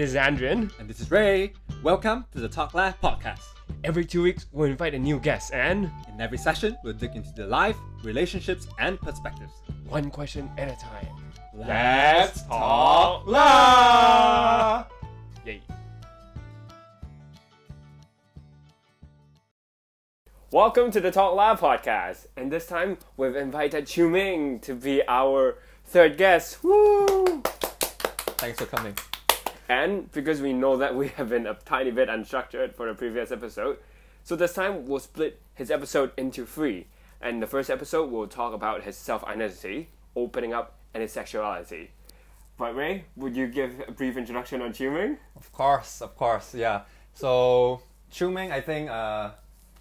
This is Andrian. And this is Ray. Welcome to the Talk Live podcast. Every two weeks, we'll invite a new guest and In every session, we'll dig into the life, relationships, and perspectives. one question at a time. Let's talk live! Yay. Welcome to the Talk Lab podcast, and this time we've invited Chu Ming to be our third guest. Woo! Thanks for coming. And because we know that we have been a tiny bit unstructured for the previous episode, so this time we'll split his episode into three. And the first episode we'll talk about his self identity, opening up, and his sexuality. But Ray, would you give a brief introduction on Chuming? Of course, of course, yeah. So, Chuming, I think uh,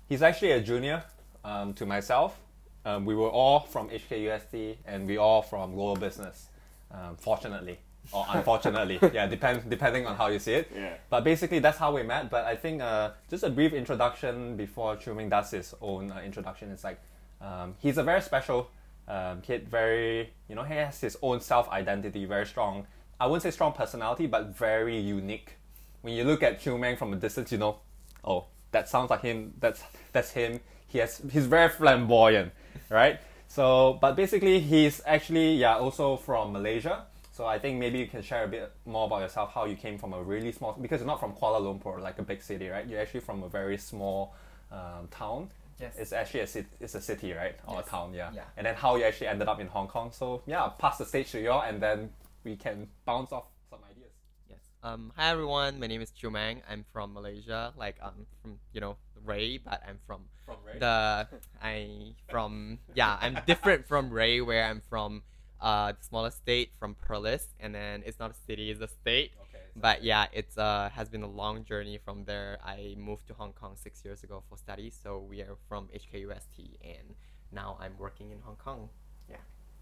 he's actually a junior um, to myself. Um, we were all from HKUST and we all from global business, um, fortunately. Or unfortunately, yeah, depend, depending on how you see it. Yeah. But basically, that's how we met. But I think uh, just a brief introduction before Chu Ming does his own uh, introduction. It's like um, he's a very special um, kid. Very, you know, he has his own self identity, very strong. I wouldn't say strong personality, but very unique. When you look at Chu Ming from a distance, you know, oh, that sounds like him. That's that's him. He has he's very flamboyant, right? So, but basically, he's actually yeah also from Malaysia. So I think maybe you can share a bit more about yourself, how you came from a really small because you're not from Kuala Lumpur, like a big city, right? You're actually from a very small um, town. Yes. It's actually a city, it's a city, right? Or Yes. a town, yeah. Yeah. And then how you actually ended up in Hong Kong. So yeah, pass the stage to you, all, and then we can bounce off some ideas. Yes. Um, hi everyone. My name is Chumang. I'm from Malaysia. Like um from you know Ray, but I'm from From Ray. the I from yeah I'm different from Ray, where I'm from uh the smallest state from Perlis, and then it's not a city, it's a state. Okay. But yeah, it's uh has been a long journey from there. I moved to Hong Kong six years ago for study, so we are from HKUST, and now I'm working in Hong Kong. Yeah.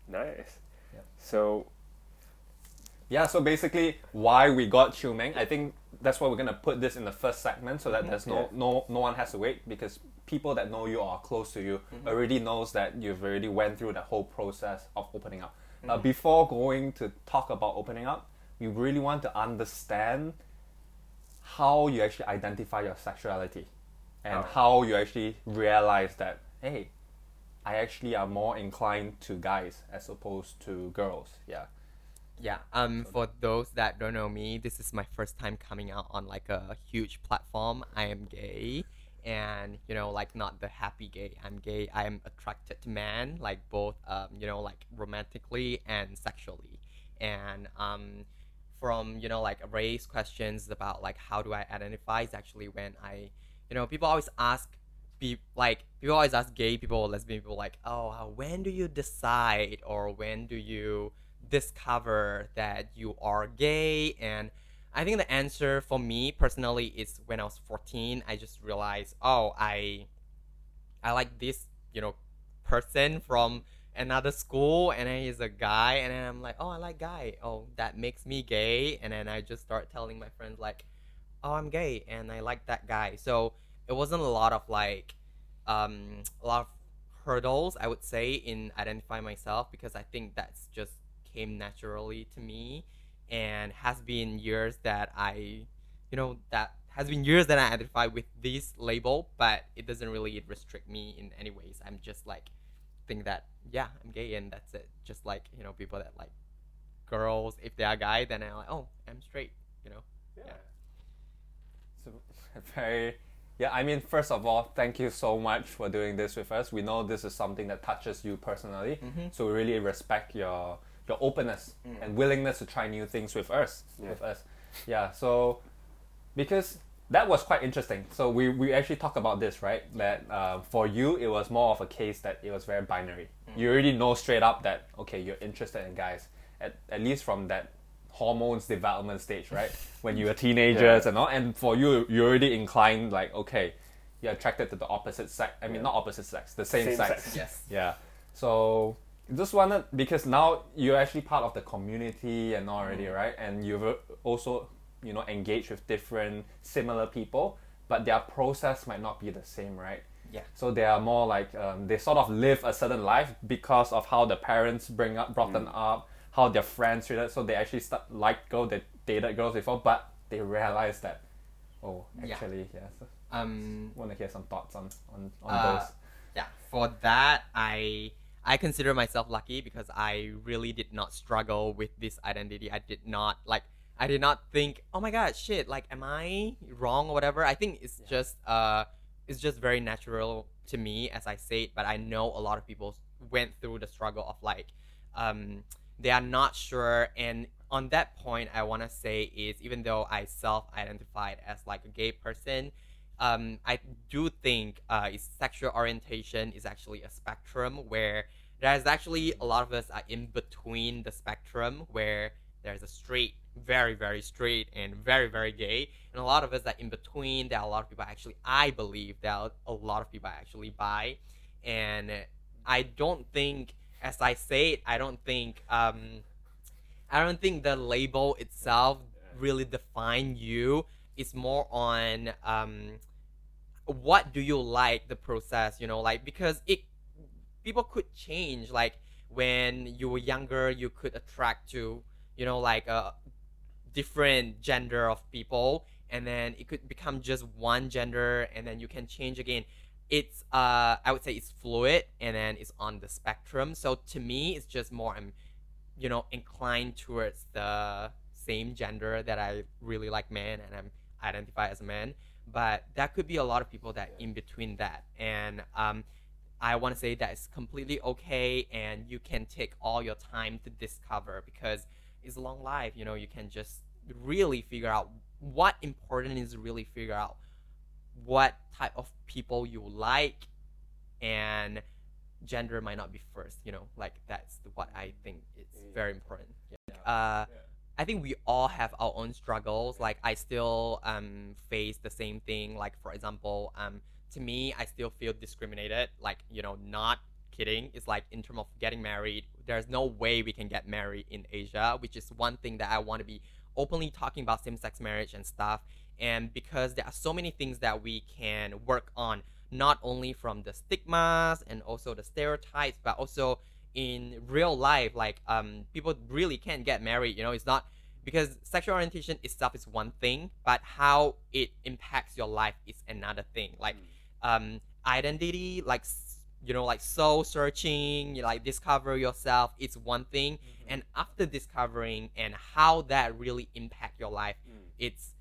Nice. Yeah. So, Yeah, so basically why we got Chu Meng, I think that's why we're gonna put this in the first segment so that Mhm. there's no Yeah. no no one has to wait because people that know you or are close to you Mhm. already knows that you've already went through the whole process of opening up. Uh, Mhm. before going to talk about opening up, we really want to understand how you actually identify your sexuality and Oh. how you actually realize that hey, I actually am more inclined to guys as opposed to girls. Yeah. Yeah. Um. For those that don't know me, this is my first time coming out on like a huge platform. I am gay, and you know, like not the happy gay. I'm gay. I am attracted to men, like both, um, you know, like romantically and sexually. And um, from you know, like Ray's questions about like how do I identify is actually when I, you know, people always ask. Be, like people always ask gay people lesbian people like oh when do you decide or when do you discover that you are gay and i think the answer for me personally is when i was 14 i just realized oh i i like this you know person from another school and then he's a guy and then i'm like oh i like guy. Oh that makes me gay. And then i just start telling my friends like oh i'm gay and i like that guy. So it wasn't a lot of like um a lot of hurdles i would say in identifying myself because i think that's just came naturally to me and has been years that i you know that has been years that i identify with this label but it doesn't really restrict me in any ways i'm just like think that yeah i'm gay and that's it just like you know people that like girls if they are guy then i'm like oh i'm straight you know Yeah. So very yeah, I mean first of all, thank you so much for doing this with us. We know this is something that touches you personally. Mhm. So we really respect your your openness and willingness to try new things with us. Yeah. With us. Yeah, so because that was quite interesting. So we, we actually talked about this, right? That uh, for you it was more of a case that it was very binary. You already know straight up that okay, you're interested in guys. At, at least from that hormones development stage, right? when you were teenagers Yeah. and all. And for you, you're already inclined like, okay, you're attracted to the opposite sex. I mean, Yeah. not opposite sex, the same, Same sex. sex. yes Yeah. So just wanted because now you're actually part of the community and already, right? And you've also you know engaged with different similar people, but their process might not be the same, right? Yeah. So they are more like um, they sort of live a certain life because of how the parents bring up brought them up, how their friends treated. So they actually start like girl they dated girls before, but they realize that oh Yeah. actually yes Um, want to hear some thoughts on on, on Uh, those yeah for that i i consider myself lucky because i really did not struggle with this identity i did not like i did not think oh my god shit like am i wrong or whatever i think it's Yeah. just uh it's just very natural to me as i say it but i know a lot of people went through the struggle of like um they are not sure and on that point i want to say is even though i self-identified as like a gay person um, I do think uh, is sexual orientation is actually a spectrum where there's actually a lot of us are in between the spectrum where there's a straight, very very straight and very very gay, and a lot of us are in between. There are a lot of people actually I believe that a lot of people actually buy. and I don't think as I say it, I don't think um, I don't think the label itself really define you it's more on um what do you like the process you know like because it people could change like when you were younger you could attract to you know like a different gender of people and then it could become just one gender and then you can change again. It's uh i would say it's fluid and then it's on the spectrum. So to me it's just more i'm you know inclined towards the same gender that i really like man and i'm identify as a man but that could be a lot of people that in between that. And um i want to say that it's completely okay and you can take all your time to discover because it's a long life you know you can just really figure out what important is really figure out what type of people you like and gender might not be first you know like that's what i think is very important. Yeah. uh I think we all have our own struggles. Like I still um face the same thing. Like for example, um to me, I still feel discriminated. Like you know, not kidding. It's like in terms of getting married, there's no way we can get married in Asia, which is one thing that I want to be openly talking about same-sex marriage and stuff. And because there are so many things that we can work on, not only from the stigmas and also the stereotypes, but also in real life like um people really can't get married you know it's not because sexual orientation itself is one thing but how it impacts your life is another thing. Like um identity like you know like soul searching you like discover yourself it's one thing. And after discovering and how that really impact your life Mm. it's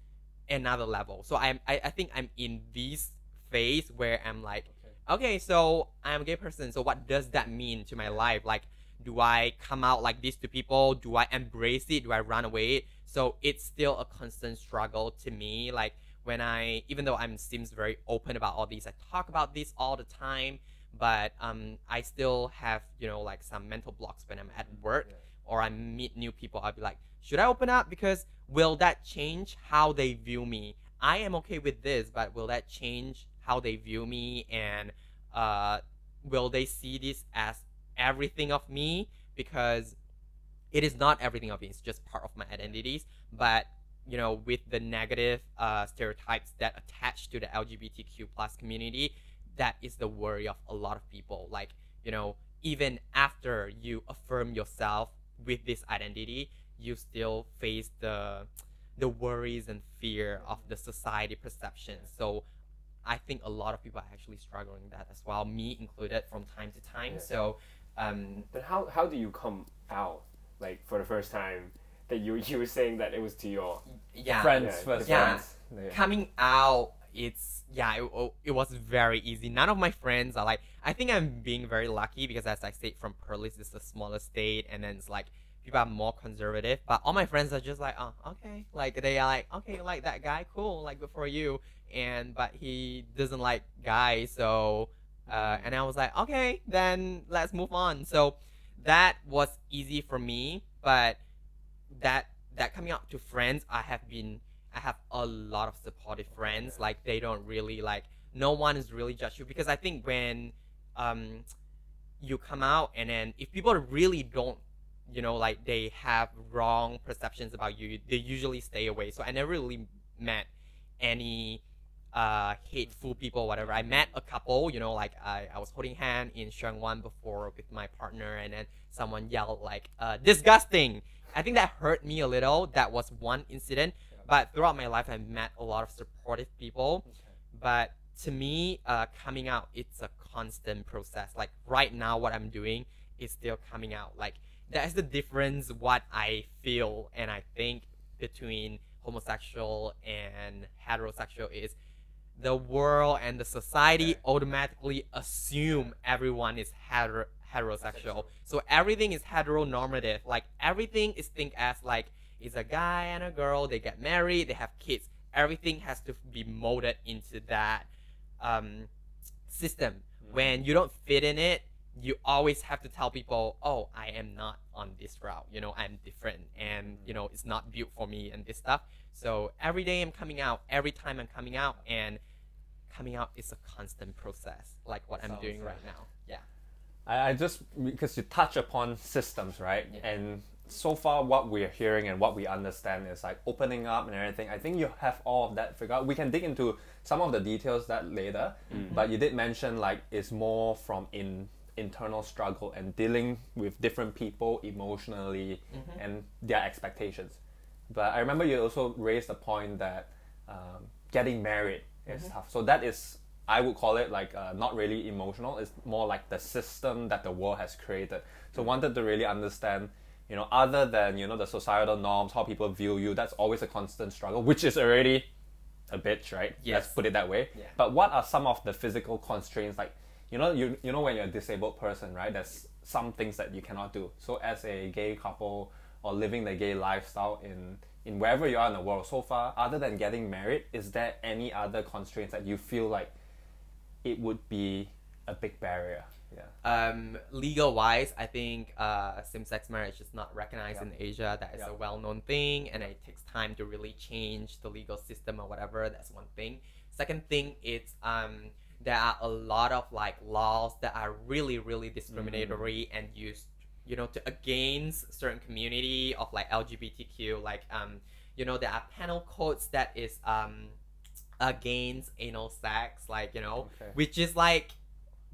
another level. So i'm i, I think i'm in this phase where i'm like okay, so I'm a gay person. So what does that mean to my life? Like, do I come out like this to people? Do I embrace it? Do I run away? So it's still a constant struggle to me. Like when I, even though I'm seems very open about all these, I talk about this all the time. But um, I still have you know like some mental blocks when I'm at work or I meet new people. I'll be like, should I open up? Because will that change how they view me? I am okay with this, but will that change how they view me and uh, will they see this as everything of me? Because it is not everything of me it's just part of my identities. But you know with the negative uh, stereotypes that attach to the lgbtq plus community that is the worry of a lot of people. Like you know even after you affirm yourself with this identity you still face the the worries and fear of the society perception. So I think a lot of people are actually struggling with that as well, me included from time to time. Yeah. So, um, But how how do you come out like for the first time that you you were saying that it was to your yeah, friends Yeah, first yeah. friends Yeah. coming out, it's yeah, it, oh, it was very easy. None of my friends are like. I think I'm being very lucky because as I said, from Perlis, it's the smaller state, and then it's like people are more conservative. But all my friends are just like, oh, okay, like they are like, okay, you like that guy, cool, like good for you. And but he doesn't like guys, so uh, and I was like, okay, then let's move on. So that was easy for me, but that that coming out to friends, I have been I have a lot of supportive friends. Like they don't really like no one is really judge you because I think when um you come out and then if people really don't you know like they have wrong perceptions about you they usually stay away. So i never really met any uh hateful people whatever. I met a couple you know like i, I was holding hand in Sheung Wan before with my partner and then someone yelled like uh disgusting! I think that hurt me a little. That was one incident. But throughout my life, I met a lot of supportive people. But to me, uh, coming out it's a constant process. Like right now, what I'm doing is still coming out. Like that's the difference. What I feel and I think between homosexual and heterosexual is the world and the society Okay. automatically assume everyone is hetero- heterosexual. So everything is heteronormative. Like everything is think as like it's a guy and a girl. They get married. They have kids. Everything has to be molded into that um, system. When you don't fit in it, you always have to tell people, "Oh, I am not on this route. You know, I'm different, and mm-hmm. you know, it's not built for me and this stuff." So every day I'm coming out. Every time I'm coming out, and coming out is a constant process, like what I'm doing right. right now. Yeah. I, I just because you touch upon systems, right? Yeah. And so far, what we're hearing and what we understand is like opening up and everything. I think you have all of that figured out. We can dig into some of the details that later, mm-hmm. but you did mention like it's more from in internal struggle and dealing with different people emotionally and their expectations. But I remember you also raised the point that um, getting married is tough. So that is, I would call it like uh, not really emotional. It's more like the system that the world has created. So wanted to really understand, you know, other than you know the societal norms, how people view you. That's always a constant struggle, which is already a bitch, right? Let's put it that way. Yeah. But what are some of the physical constraints like? You know, you, you know when you're a disabled person, right? There's some things that you cannot do. So as a gay couple or living the gay lifestyle in in wherever you are in the world so far, other than getting married, is there any other constraints that you feel like it would be a big barrier? Yeah. um, legal wise, I think uh, same-sex marriage is not recognized Yeah. in Asia. That is Yeah. a well-known thing, and it takes time to really change the legal system or whatever. That's one thing. Second thing, it's um, there are a lot of like laws that are really, really discriminatory and used, you know, to against certain community of like LGBTQ. Like um, you know, there are penal codes that is um, against anal sex, like you know, Okay. which is like.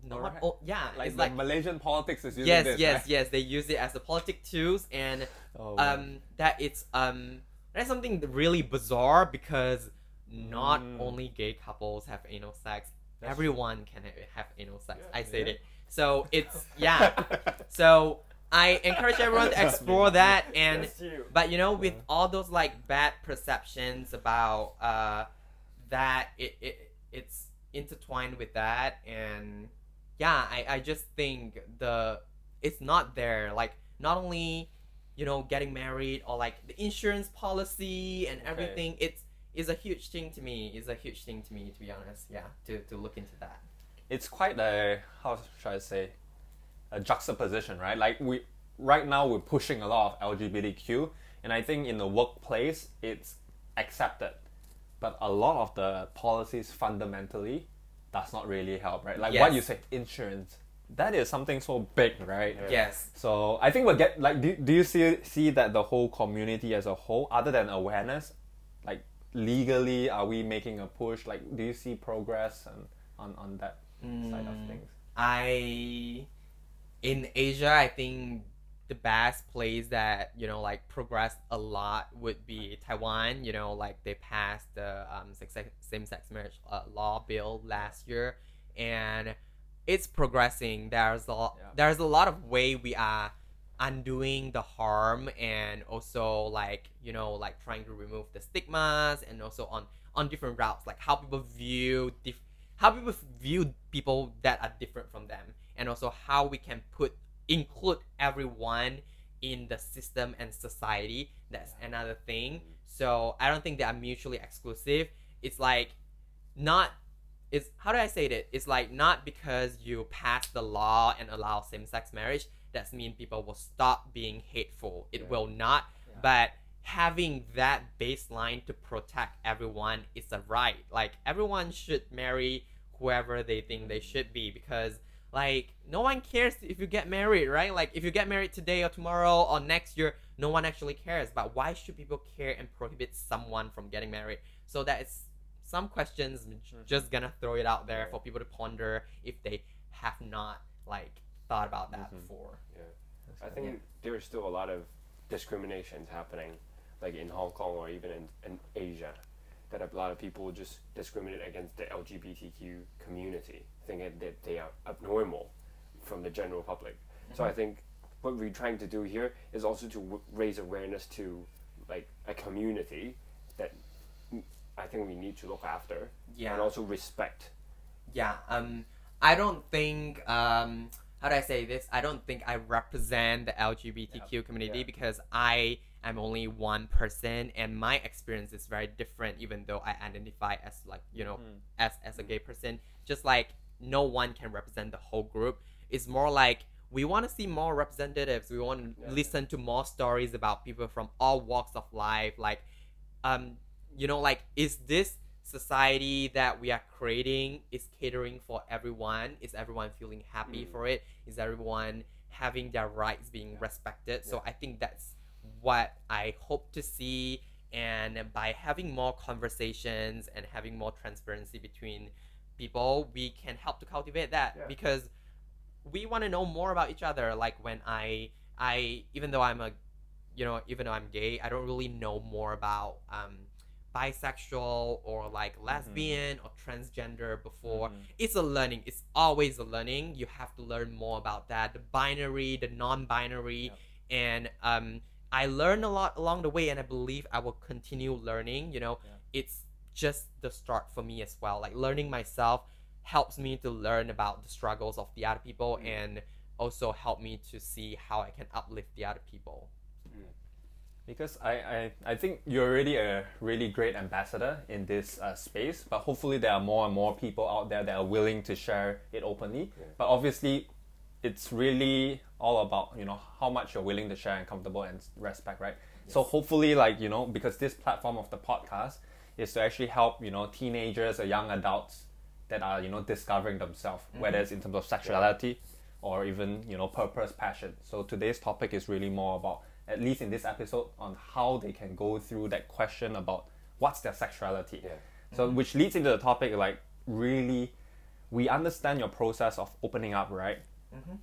Not, Alright. oh, yeah, Like it's like Malaysian politics is using yes this, yes right? yes they use it as a politic tools and Oh, um that it's um that's something really bizarre because not Mm. only gay couples have anal sex That's everyone can have anal sex. Yeah, i said yeah. it. So it's yeah. So i encourage everyone to explore that and but you know with all those like bad perceptions about uh that it, it it's intertwined with that and yeah I, I just think the it's not there. Like not only you know getting married or like the insurance policy and Okay. everything it's is a huge thing to me is a huge thing to me to be honest yeah to, to look into that it's quite a how should I say a juxtaposition, right? Like we right now we're pushing a lot of LGBTQ, and I think in the workplace it's accepted, but a lot of the policies fundamentally does not really help, right? Like what you say, insurance. That is something so big, right? yes So I think we'll get like do, do you see see that the whole community as a whole, other than awareness, like legally are we making a push? Like do you see progress and on, on that side of Mm. things? I in Asia, I think the best place that you know like progressed a lot would be Taiwan. You know, like they passed the um, same sex marriage uh, law bill last year, and it's progressing. There's a lot, Yeah. there's a lot of way we are undoing the harm and also like you know like trying to remove the stigmas and also on on different routes like how people view dif- how people view people that are different from them and also how we can put include everyone in the system and society. That's another thing. So i don't think they are mutually exclusive. It's like not it's how do i say it? It's like not because you pass the law and allow same-sex marriage that mean people will stop being hateful. It Yeah. will not Yeah. but having that baseline to protect everyone is a right. Like everyone should marry whoever they think they should be because like no one cares if you get married right? Like if you get married today or tomorrow or next year no one actually cares. But why should people care and prohibit someone from getting married? So that is some questions j- just gonna throw it out there for people to ponder if they have not like thought about that Mhm. before I think there's still a lot of discriminations happening. like in Hong Kong or even in, in Asia, that a lot of people just discriminate against the LGBTQ community, thinking that they are abnormal from the general public. So I think what we're trying to do here is also to w- raise awareness to like a community that I think we need to look after Yeah. and also respect. Yeah, um, I don't think, um, how do I say this? I don't think I represent the LGBTQ community Yeah. because I am only one person and my experience is very different even though I identify as like, you know, as, as a gay person. Just like no one can represent the whole group. It's more like we want to see more representatives. We want to Yeah. listen to more stories about people from all walks of life. Like, um, you know, like, is this society that we are creating is catering for everyone? Is everyone feeling happy Mm. for it? Is everyone having their rights being respected? So I think that's what I hope to see. And by having more conversations and having more transparency between people, we can help to cultivate that Yeah. because we want to know more about each other. Like when I, I even though I'm a, you know, even though I'm gay, I don't really know more about um, bisexual or like lesbian or transgender before. Mhm. It's a learning. It's always a learning. You have to learn more about that. The binary, the non-binary, Yep. and um, I learned a lot along the way, and I believe I will continue learning. You know, Yeah. it's just the start for me as well. Like learning myself helps me to learn about the struggles of the other people Mm. and also help me to see how I can uplift the other people. Because I, I, I think you're already a really great ambassador in this uh, space, but hopefully there are more and more people out there that are willing to share it openly. Yeah. But obviously, it's really all about you know how much you're willing to share and comfortable and respect, right? So hopefully, like you know, because this platform of the podcast is to actually help you know teenagers or young adults that are you know discovering themselves, whether it's in terms of sexuality or even you know purpose, passion. So today's topic is really more about at least in this episode on how they can go through that question about what's their sexuality. Yeah. So which leads into the topic like really we understand your process of opening up, right?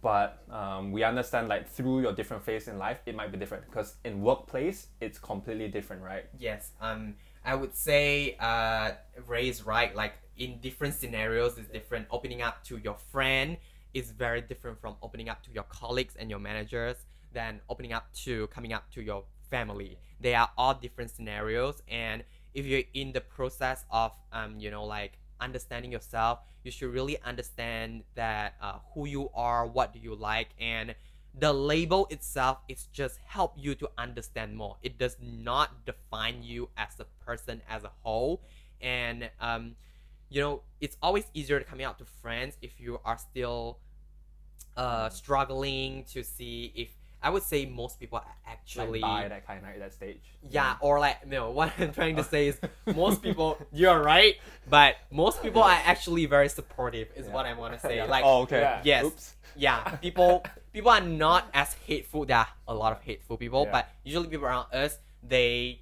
But um, we understand like through your different phase in life, it might be different because in workplace it's completely different, right? Yes, um, I would say uh, Ray is right. Like in different scenarios, it's different. Opening up to your friend is very different from opening up to your colleagues and your managers than opening up to coming up to your family. They are all different scenarios, and if you're in the process of um, you know, like understanding yourself, you should really understand that uh, who you are, what do you like, and the label itself is just help you to understand more it does not define you as a person as a whole and um, you know it's always easier to coming out to friends if you are still uh, struggling to see if i would say most people are actually Like by that kind of that stage. yeah, or like no, what I'm trying to say is most people you're right, but most people are actually very supportive is what I want to say. Yeah. Like oh, okay. Yeah. yes. Oops. yeah, people people are not as hateful. There are a lot of hateful people, Yeah. but usually people around us they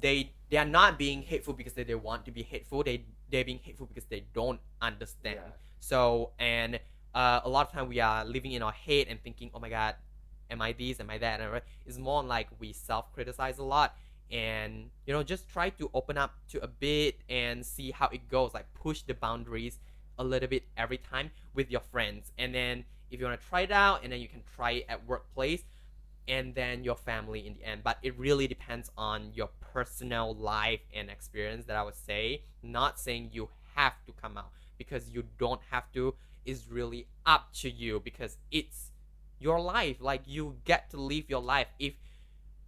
they they are not being hateful because they, they want to be hateful. They they're being hateful because they don't understand. Yeah. So and uh, a lot of time we are living in our head and thinking, oh my god, am I this? Am I that? It's more like we self criticize a lot and you know just try to open up to a bit and see how it goes. Like push the boundaries a little bit every time with your friends, and then if you want to try it out, and then you can try it at workplace and then your family in the end. But it really depends on your personal life and experience that I would say. Not saying you have to come out because you don't have to is really up to you because it's your life. Like you get to live your life. If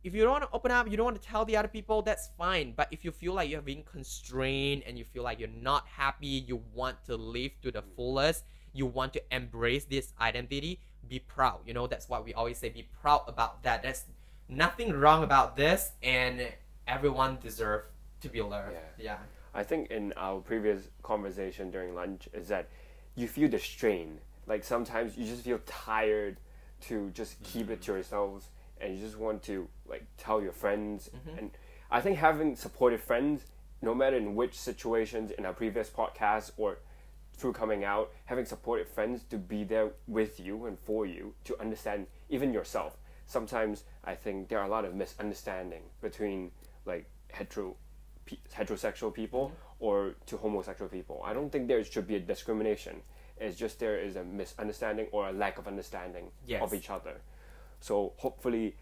if you don't want to open up, you don't want to tell the other people, that's fine. But if you feel like you're being constrained and you feel like you're not happy, you want to live to the fullest, you want to embrace this identity, be proud. You know, that's why we always say be proud about that. There's nothing wrong about this, and everyone deserves to be loved. Yeah. Yeah. I think in our previous conversation during lunch is that you feel the strain. Like sometimes you just feel tired to just mm-hmm. keep it to yourselves and you just want to like tell your friends mm-hmm. and I think having supportive friends, no matter in which situations in our previous podcast or through coming out, having supportive friends to be there with you and for you to understand even yourself. Sometimes I think there are a lot of misunderstanding between like hetero heterosexual people mm-hmm. or to homosexual people. I don't think there should be a discrimination. It's just there is a misunderstanding or a lack of understanding Yes. of each other. So hopefully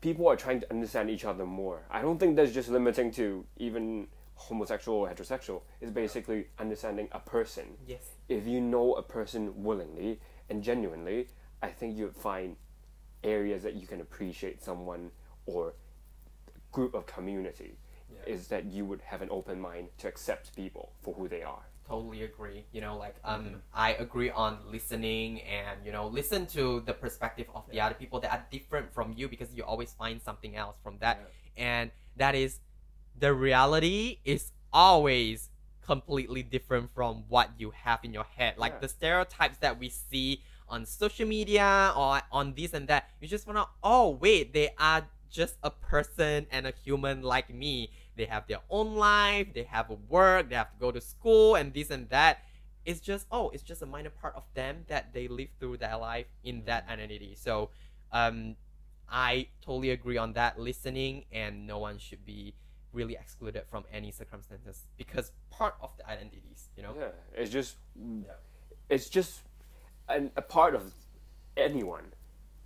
people are trying to understand each other more. I don't think that's just limiting to even homosexual or heterosexual. It's basically understanding a person. Yes. If you know a person willingly and genuinely, I think you'd find areas that you can appreciate someone or group of community is that you would have an open mind to accept people for who they are. Totally agree you know like um i agree on listening and you know listen to the perspective of the other people that are different from you because you always find something else from that. And that is the reality is always completely different from what you have in your head. Like Yeah. the stereotypes that we see on social media or on this and that you just wanna oh wait they are just a person and a human like me they have their own life they have a work they have to go to school and this and that it's just oh it's just a minor part of them that they live through their life in that identity so um i totally agree on that listening and no one should be really excluded from any circumstances because part of the identities you know Yeah, it's just it's just an, a part of anyone.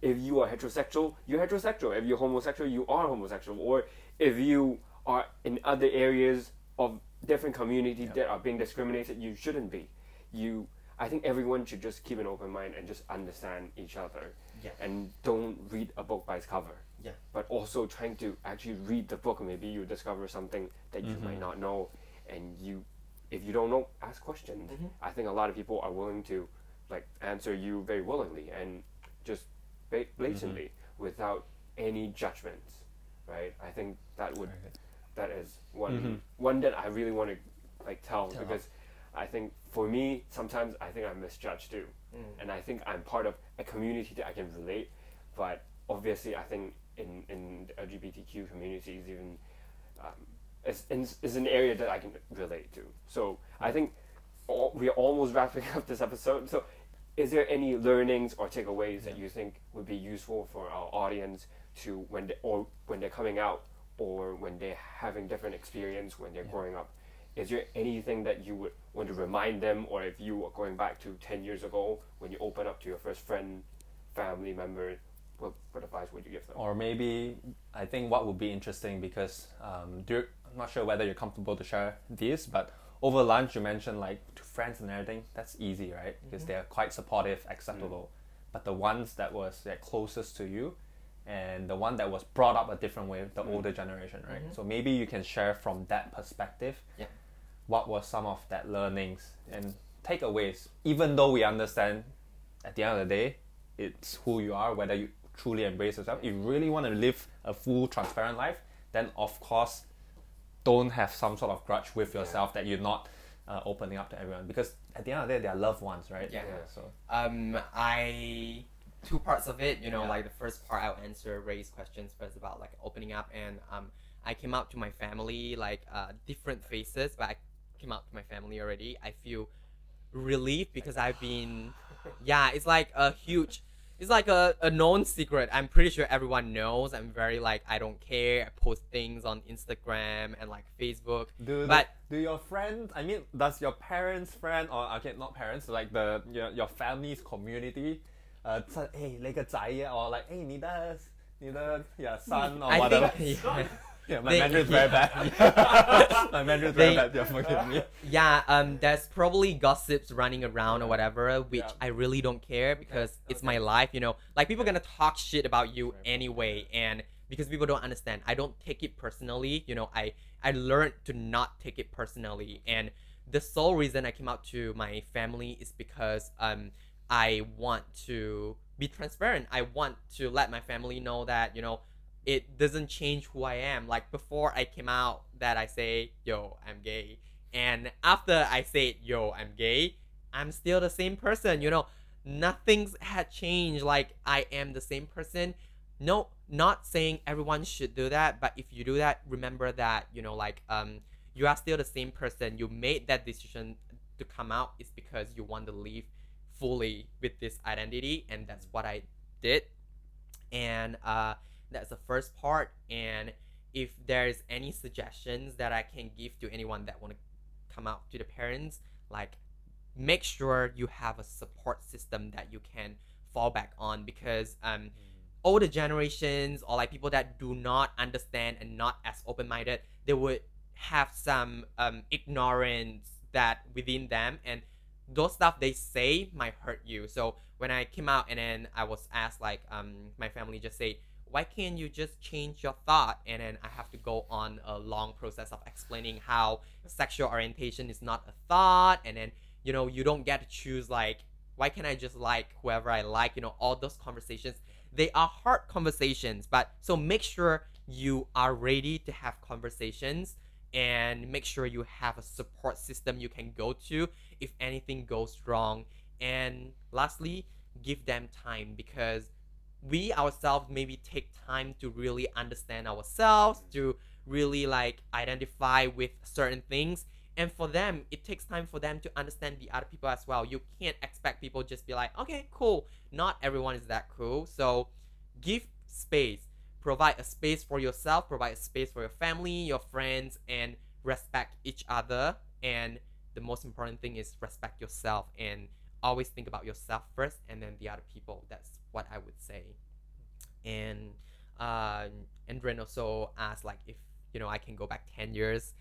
If you are heterosexual, you're heterosexual. If you're homosexual, you are homosexual. Or if you are in other areas of different communities that are being discriminated, you shouldn't be. You, I think everyone should just keep an open mind and just understand each other, Yeah. and don't read a book by its cover. Yeah. But also trying to actually read the book, maybe you discover something that you might mm-hmm. not know, and you if you don't know, ask questions. Mm-hmm. I think a lot of people are willing to like answer you very willingly and just ba- mm-hmm. blatantly without any judgments, right? I think that would that is one one that I really want to like tell, Tell. because I think for me sometimes I think I'm misjudged too, and I think I'm part of a community that I can relate, but obviously I think in in the LGBTQ communities even um, is, is, is an area that I can relate to. So I think all, we're almost wrapping up this episode. So is there any learnings or takeaways that you think would be useful for our audience to when they, or when they're coming out or when they're having different experience when they're growing up? Is there anything that you would want to remind them, or if you are going back to ten years ago when you open up to your first friend, family member, what, what advice would you give them? Or maybe I think what would be interesting because um, I'm not sure whether you're comfortable to share this, but over lunch you mentioned like to friends and everything. That's easy, right? Because they're quite supportive, acceptable. But the ones that was closest to you, and the one that was brought up a different way, the older generation, right? So maybe you can share from that perspective. Yeah. What were some of that learnings and takeaways? Even though we understand, at the end of the day, it's who you are, whether you truly embrace yourself. If you really want to live a full, transparent life, then of course, don't have some sort of grudge with yourself that you're not uh, opening up to everyone. Because at the end of the day, they're loved ones, right? Yeah. So um i two parts of it you know Yeah. like the first part i'll answer ray's questions first about like opening up and um i came out to my family like uh different faces, but i came out to my family already i feel relief because i've been yeah it's like a huge it's like a, a known secret i'm pretty sure everyone knows i'm very like i don't care i post things on instagram and like facebook do but do your friends? I mean, does your parents' friend or okay, not parents, like the your your family's community, uh, 这哎那个仔啊 or like 哎你的你的 yeah son or i whatever. think yeah. yeah, my they- Mandarin is very bad. my Mandarin is very They- bad. Yeah, forgive me. yeah um there's probably gossips running around or whatever which Yeah. i really don't care because it's my life you know like people gonna talk shit about you anyway and because people don't understand i don't take it personally you know i i learned to not take it personally and the sole reason i came out to my family is because um i want to be transparent i want to let my family know that you know it doesn't change who I am. Like before I came out that I say, yo, I'm gay. And after I say, yo, I'm gay, I'm still the same person. You know, nothing's had changed. Like I am the same person. No, not saying everyone should do that, but if you do that, remember that, you know, like um you are still the same person. You made that decision to come out is because you want to live fully with this identity and that's what I did. And uh that's the first part and if there's any suggestions that I can give to anyone that want to come out to the parents, like make sure you have a support system that you can fall back on because um older generations or like people that do not understand and not as open-minded they would have some um ignorance that within them and those stuff they say might hurt you. So when i came out and then i was asked like um my family just say why can't you just change your thought? And then i have to go on a long process of explaining how sexual orientation is not a thought. And then you know you don't get to choose like why can't i just like whoever i like? You know all those conversations they are hard conversations. But so make sure you are ready to have conversations and make sure you have a support system you can go to if anything goes wrong. And lastly give them time because we ourselves maybe take time to really understand ourselves to really like identify with certain things. And for them it takes time for them to understand the other people as well. You can't expect people just be like okay cool. Not everyone is that cool. So give space provide a space for yourself provide a space for your family your friends and respect each other. And the most important thing is respect yourself and always think about yourself first and then the other people. That's what i would say. And uh and Ren also asked like if you know i can go back 10 years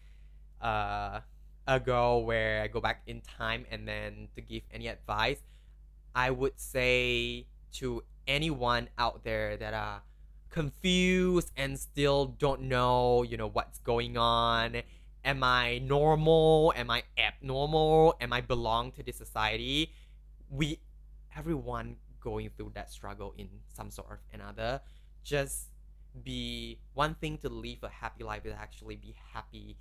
uh ago where i go back in time and then to give any advice i would say to anyone out there that are confused and still don't know you know what's going on. Am i normal? Am i abnormal? Am i belong to this society? We everyone going through that struggle in some sort of another. Just be one thing to live a happy life is actually be happy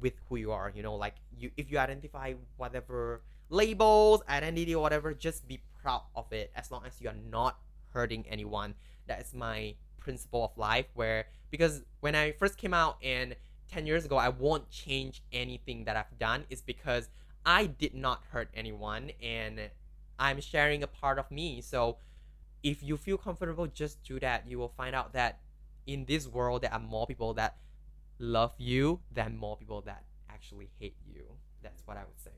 with who you are you know like you if you identify whatever labels identity or whatever just be proud of it. As long as you are not hurting anyone that is my principle of life where because when i first came out and 10 years ago i won't change anything that i've done is because i did not hurt anyone and i'm sharing a part of me. So if you feel comfortable just do that. You will find out that in this world there are more people that love you than more people that actually hate you. That's what i would say.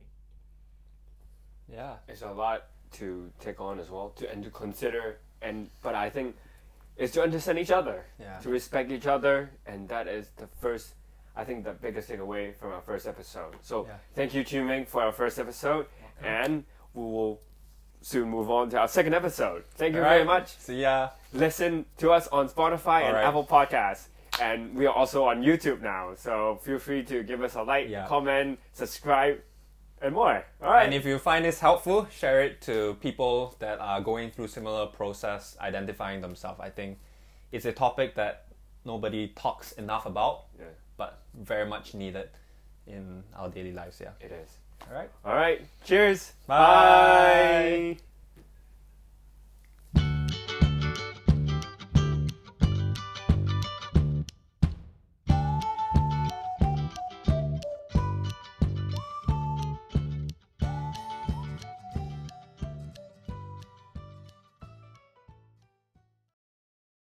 Yeah. It's a lot to take on as well, to and to consider, and but I think it's to understand each other, Yeah. to respect each other, and that is the first. I think the biggest takeaway from our first episode. So Yeah. thank you, Chuming, for our first episode, and we will soon move on to our second episode. Thank you very Alright. much. See ya. Listen to us on Spotify and Alright. Apple Podcasts. And we are also on YouTube now, so feel free to give us a like, Yeah. comment, subscribe, and more. All right. And if you find this helpful, share it to people that are going through similar process identifying themselves. I think it's a topic that nobody talks enough about, yeah, but very much needed in our daily lives. Yeah. it is. All right. All right. Cheers. Bye. Bye.